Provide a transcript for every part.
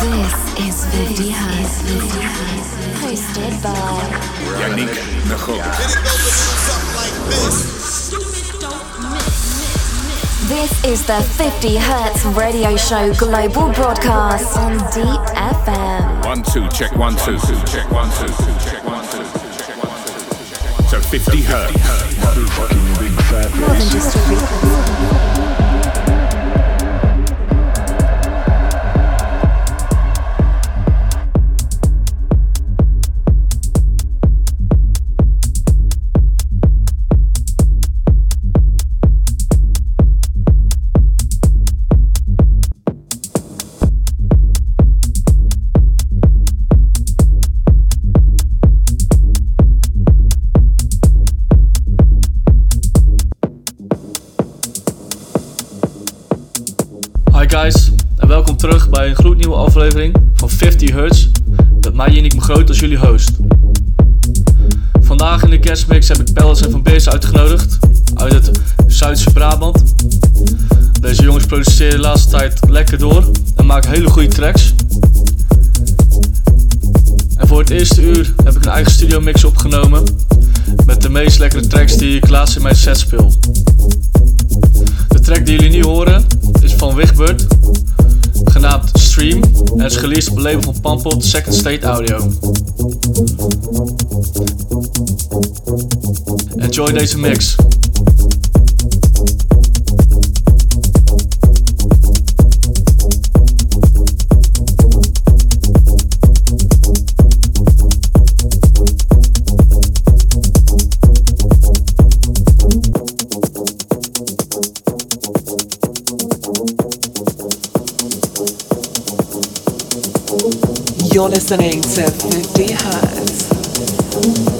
This is 50 Hertz. Hosted by Yannick Nago. This is the 50 Hertz radio show global broadcast on Deep FM. One, two, check one, two, check one, two, check one, two, check one, two. So 50 hertz. More than just a frequency. Hele goede tracks. En voor het eerste uur heb ik een eigen studio mix opgenomen met de meest lekkere tracks die ik laatst in mijn set speel. De track die jullie nu horen is van Wigbert, genaamd Stream en is released op het label van Pampot Second State Audio. Enjoy deze mix. You're listening to 50 Hertz.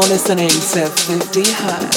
You're listening to 50 Hertz.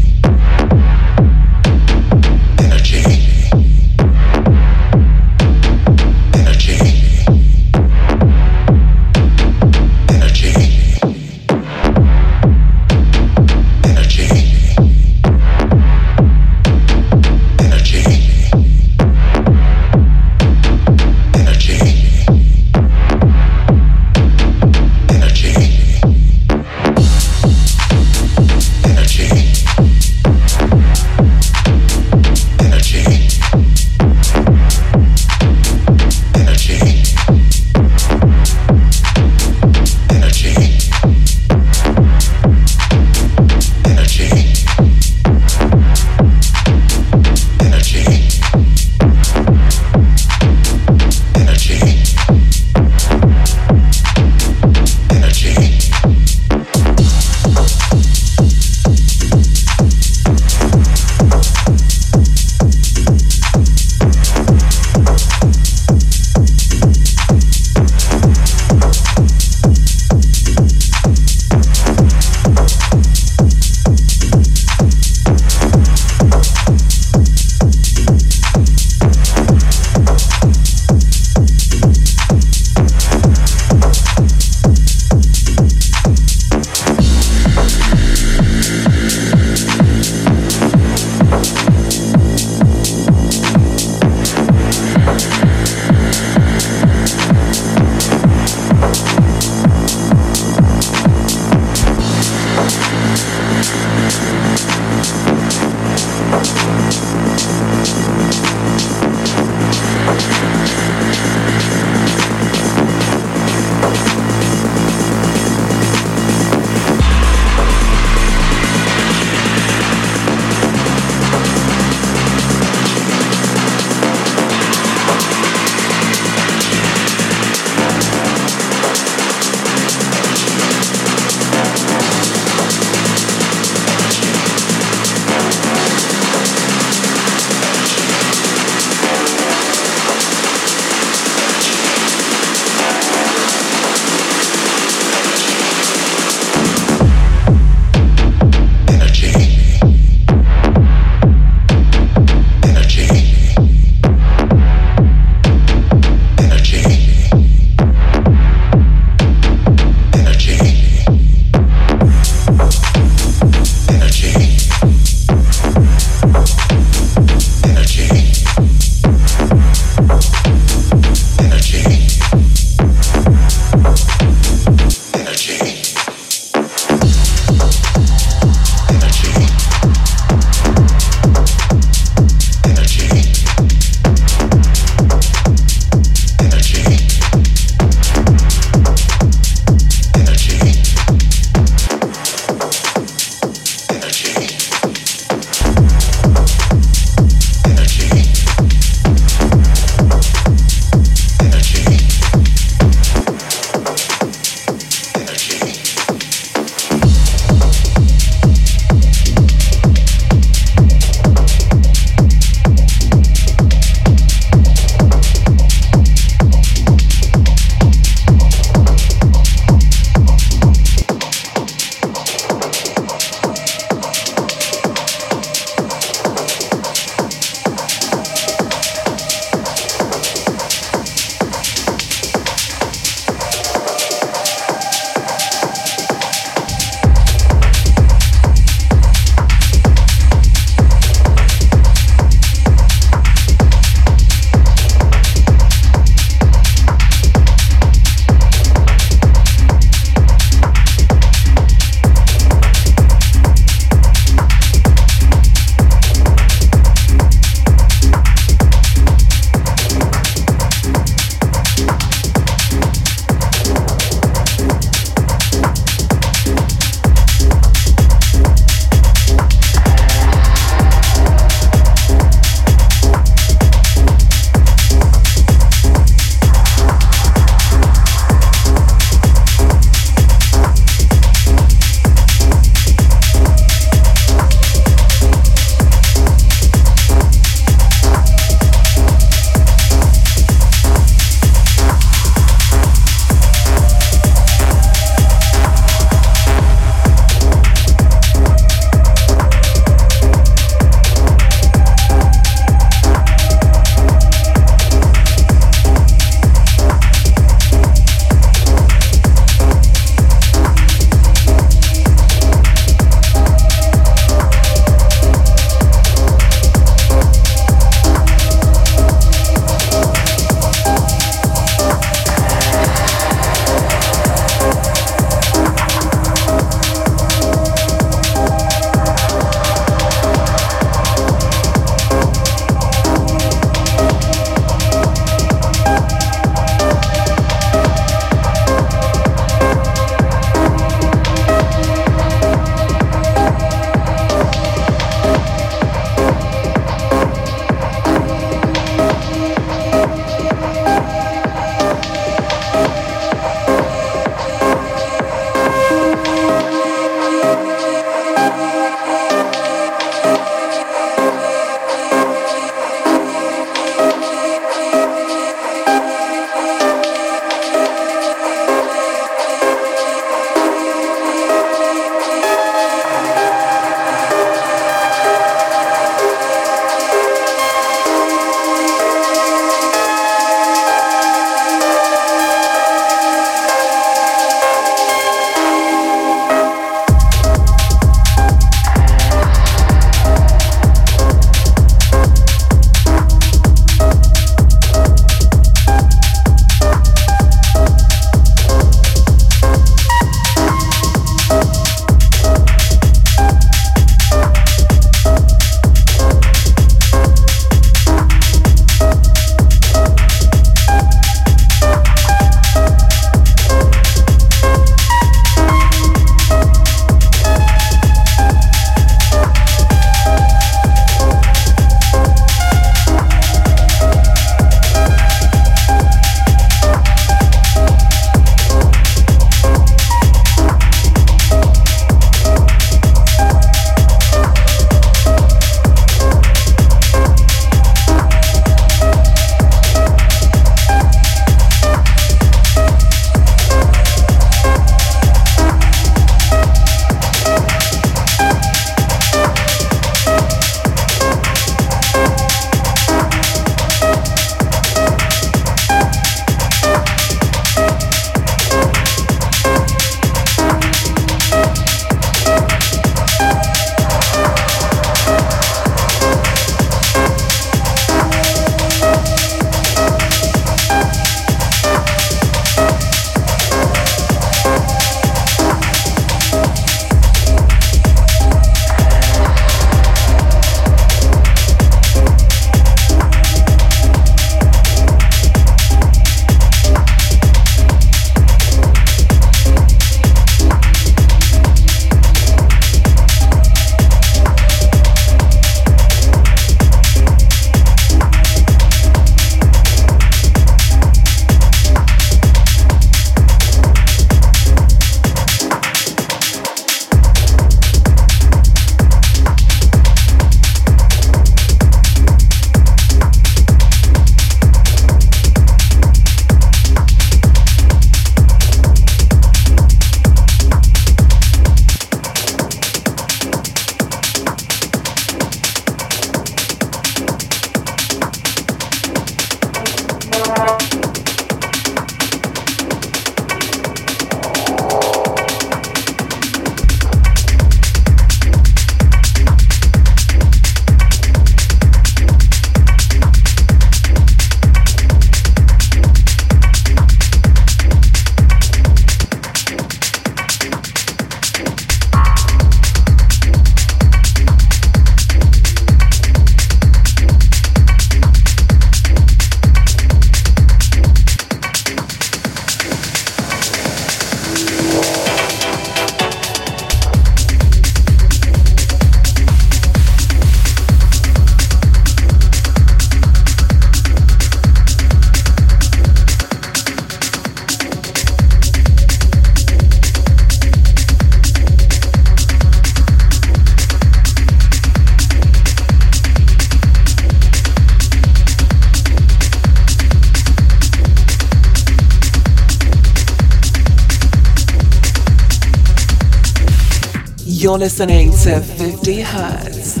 You're listening to 50 Hertz.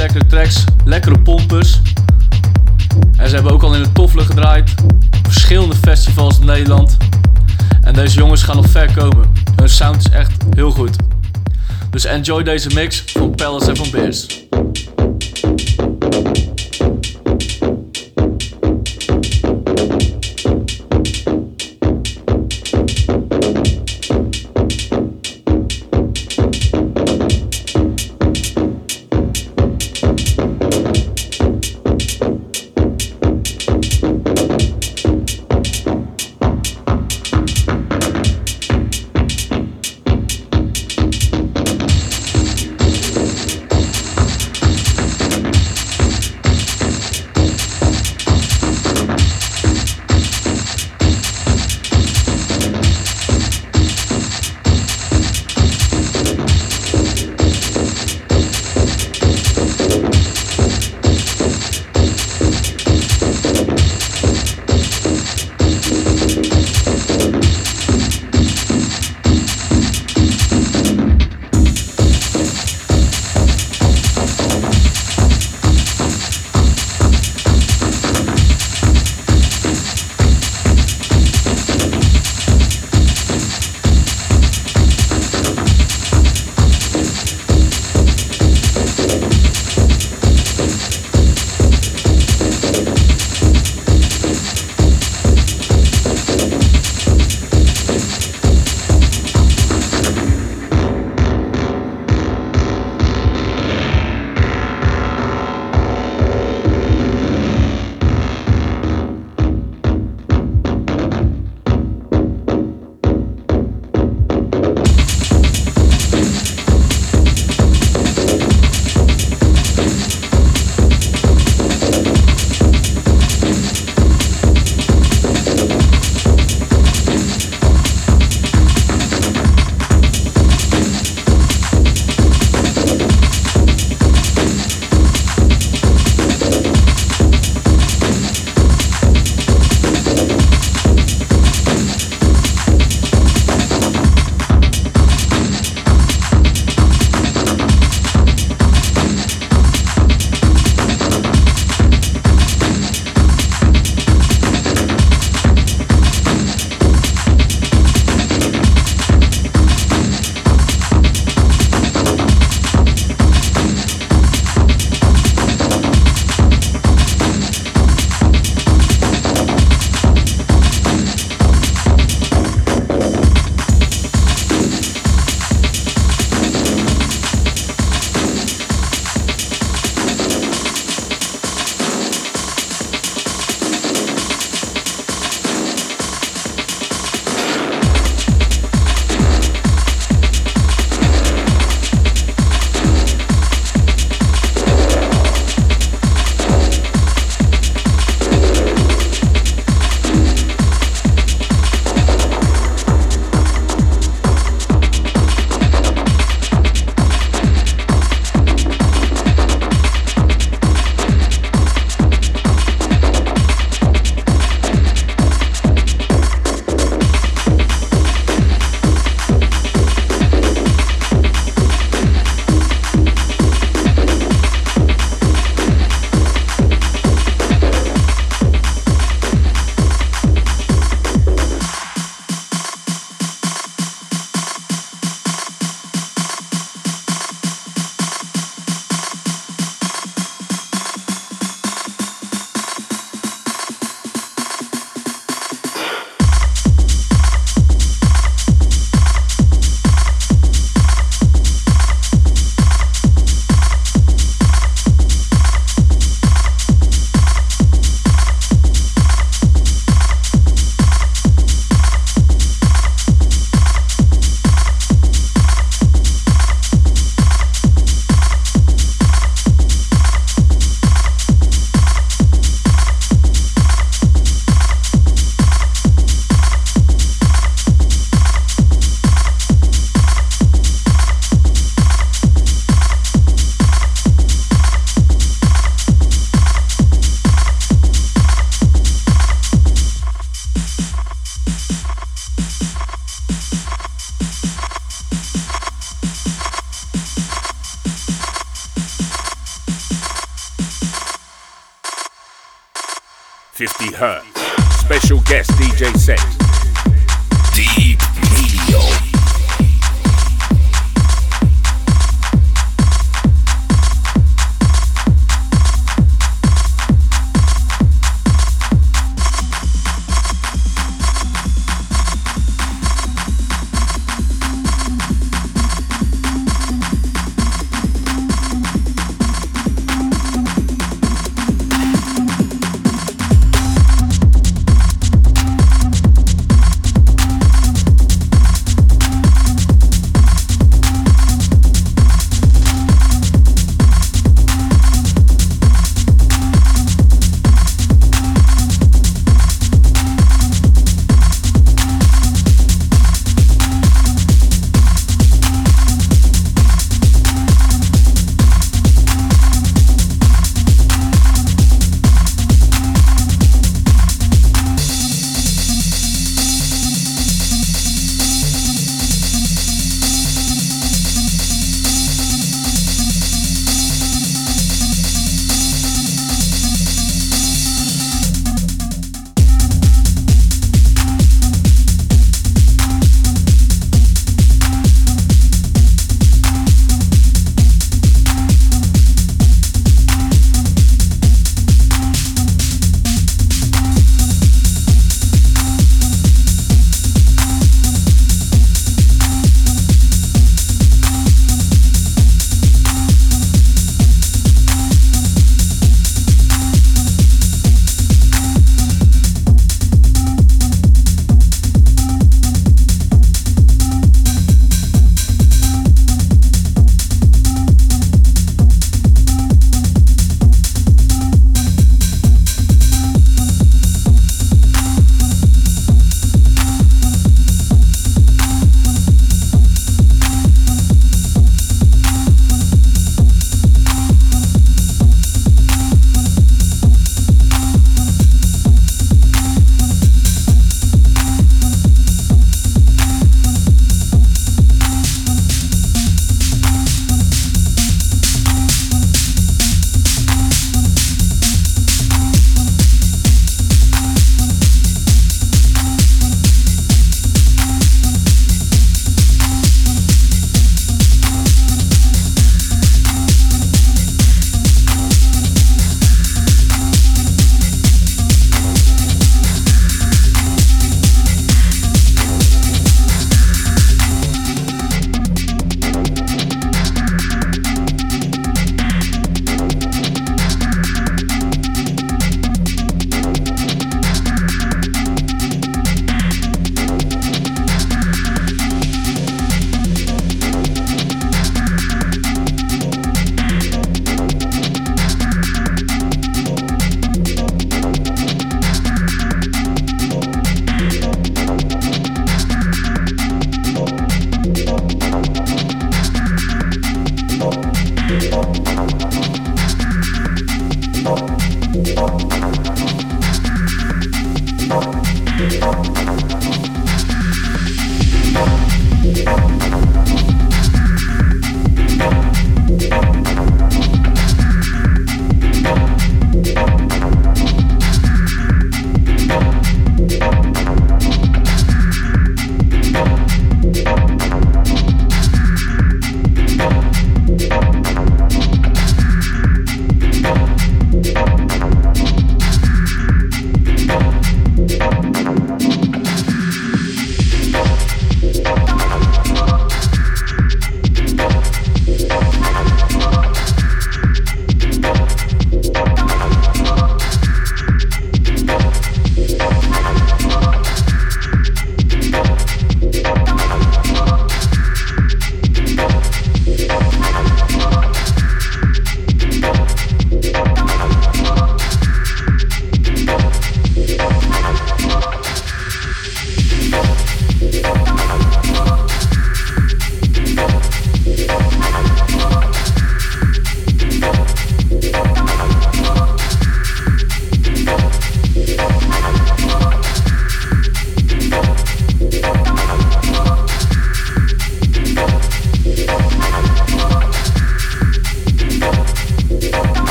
lekkere tracks, lekkere pompers. En ze hebben ook al in de Toffelen gedraaid, verschillende festivals in Nederland. En deze jongens gaan nog ver komen. Hun sound is echt heel goed. Dus enjoy deze mix van Palace en van Beers.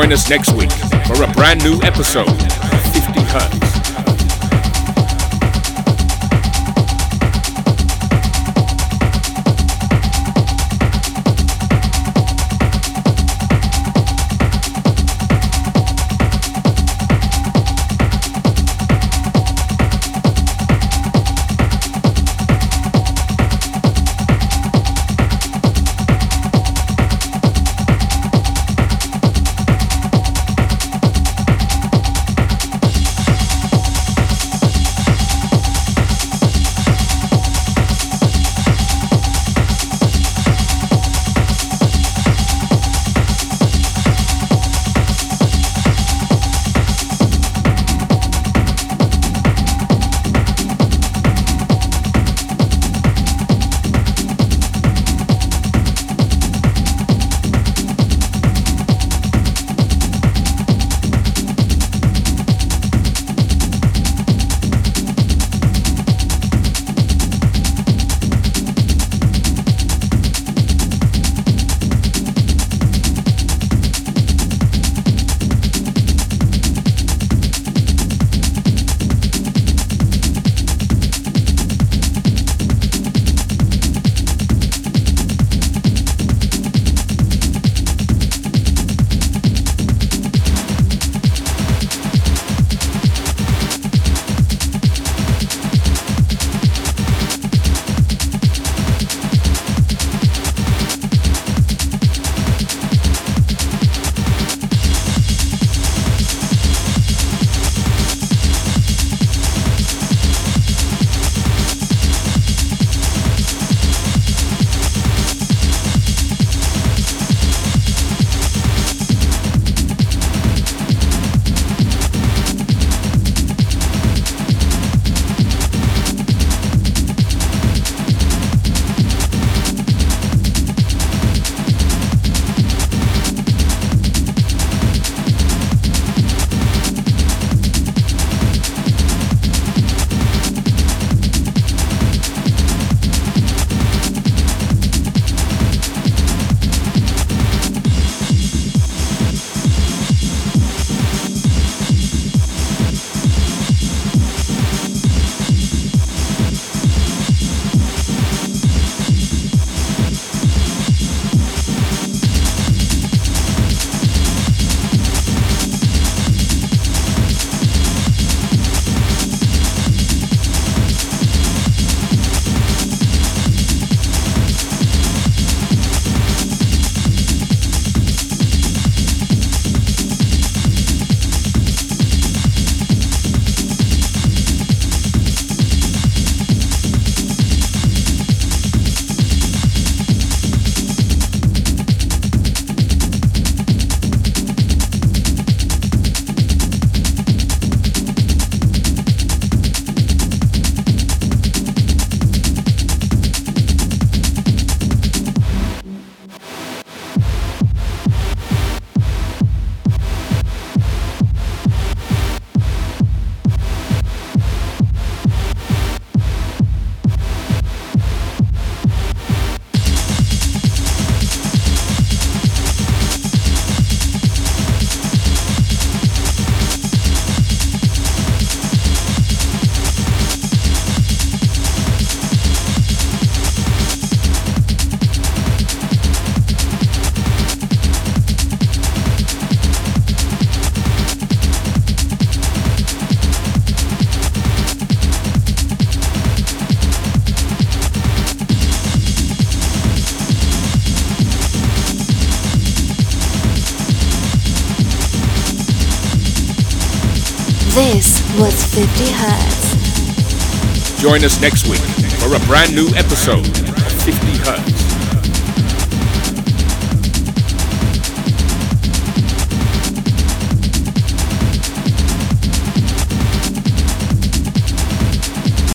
Join us next was 50 Hertz. Join us next week for a brand new episode of 50 Hertz.